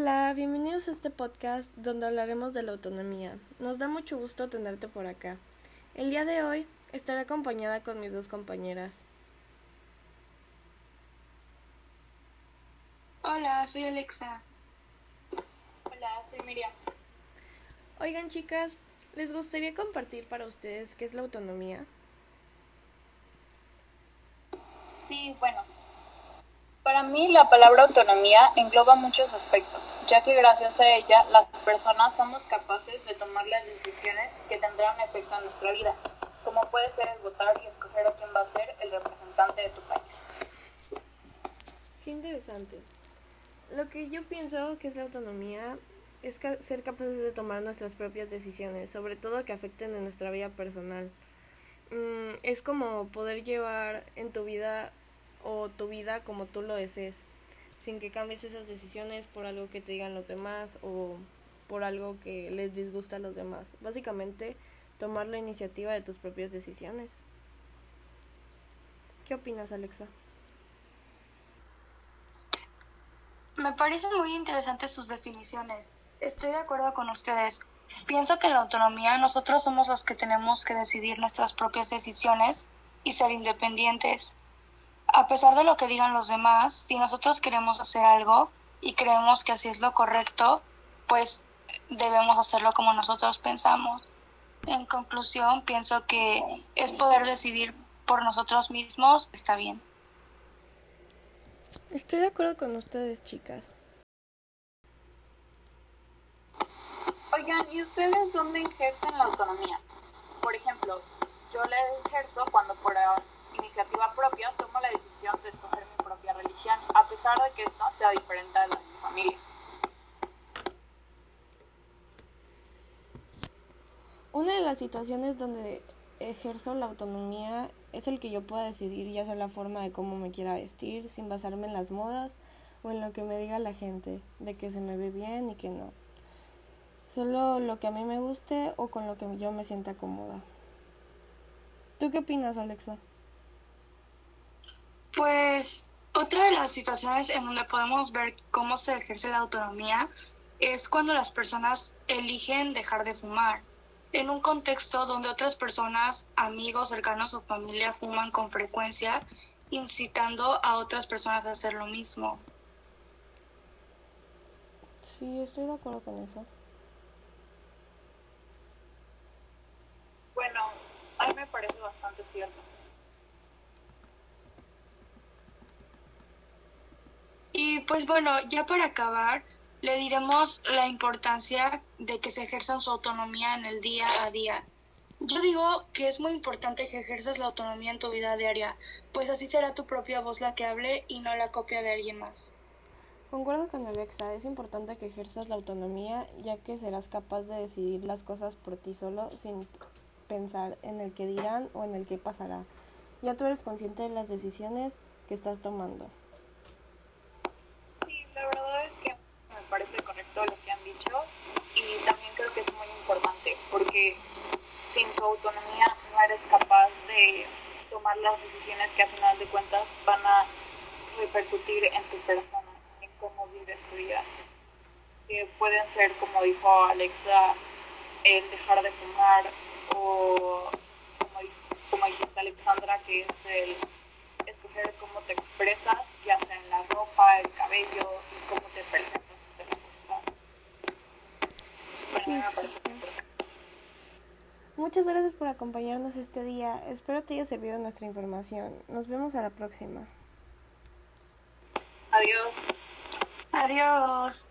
Hola, bienvenidos a este podcast donde hablaremos de la autonomía. Nos da mucho gusto tenerte por acá. El día de hoy estaré acompañada con mis dos compañeras. Hola, soy Alexa. Hola, soy Miriam. Oigan chicas, ¿les gustaría compartir para ustedes qué es la autonomía? Sí, bueno. Para mí la palabra autonomía engloba muchos aspectos, ya que gracias a ella las personas somos capaces de tomar las decisiones que tendrán efecto en nuestra vida, como puede ser el votar y escoger a quién va a ser el representante de tu país. Qué interesante. Lo que yo pienso que es la autonomía es ser capaces de tomar nuestras propias decisiones, sobre todo que afecten en nuestra vida personal. Mm, es como poder llevar en tu vida o tu vida como tú lo desees, sin que cambies esas decisiones por algo que te digan los demás o por algo que les disgusta a los demás. Básicamente, tomar la iniciativa de tus propias decisiones. ¿Qué opinas, Alexa? Me parecen muy interesantes sus definiciones. Estoy de acuerdo con ustedes. Pienso que en la autonomía nosotros somos los que tenemos que decidir nuestras propias decisiones y ser independientes. A pesar de lo que digan los demás, si nosotros queremos hacer algo y creemos que así es lo correcto, pues debemos hacerlo como nosotros pensamos. En conclusión, pienso que es poder decidir por nosotros mismos está bien. Estoy de acuerdo con ustedes, chicas. Oigan, ¿y ustedes dónde ejercen la autonomía? Por ejemplo, yo la ejerzo cuando por iniciativa propia tomo la decisión de escoger mi propia religión, a pesar de que esta sea diferente a la de mi familia. Una de las situaciones donde ejerzo la autonomía es el que yo pueda decidir ya sea la forma de cómo me quiera vestir sin basarme en las modas o en lo que me diga la gente de que se me ve bien y que no. Solo lo que a mí me guste o con lo que yo me sienta cómoda. ¿Tú qué opinas, Alexa? Pues otra de las situaciones en donde podemos ver cómo se ejerce la autonomía es cuando las personas eligen dejar de fumar en un contexto donde otras personas, amigos cercanos o familia fuman con frecuencia, incitando a otras personas a hacer lo mismo. Sí, estoy de acuerdo con eso. Bueno, a mí me parece bastante cierto. Y pues bueno, ya para acabar, le diremos la importancia de que se ejerza su autonomía en el día a día. Yo digo que es muy importante que ejerzas la autonomía en tu vida diaria, pues así será tu propia voz la que hable y no la copia de alguien más. Concuerdo con Alexa, es importante que ejerzas la autonomía ya que serás capaz de decidir las cosas por ti solo sin pensar en el que dirán o en el que pasará. Ya tú eres consciente de las decisiones que estás tomando. Sí, la verdad es que me parece correcto lo que han dicho y también creo que es muy importante porque sin tu autonomía no eres capaz de tomar las decisiones que a final de cuentas van a repercutir en tu persona cómo vives tu vida. Que pueden ser, como dijo Alexa, el dejar de fumar o, como, como dijiste Alexandra, que es el escoger cómo te expresas, ya sea en la ropa, el cabello y cómo te presentas Muchas gracias por acompañarnos este día. Espero te haya servido nuestra información. Nos vemos a la próxima. Adiós. Adiós.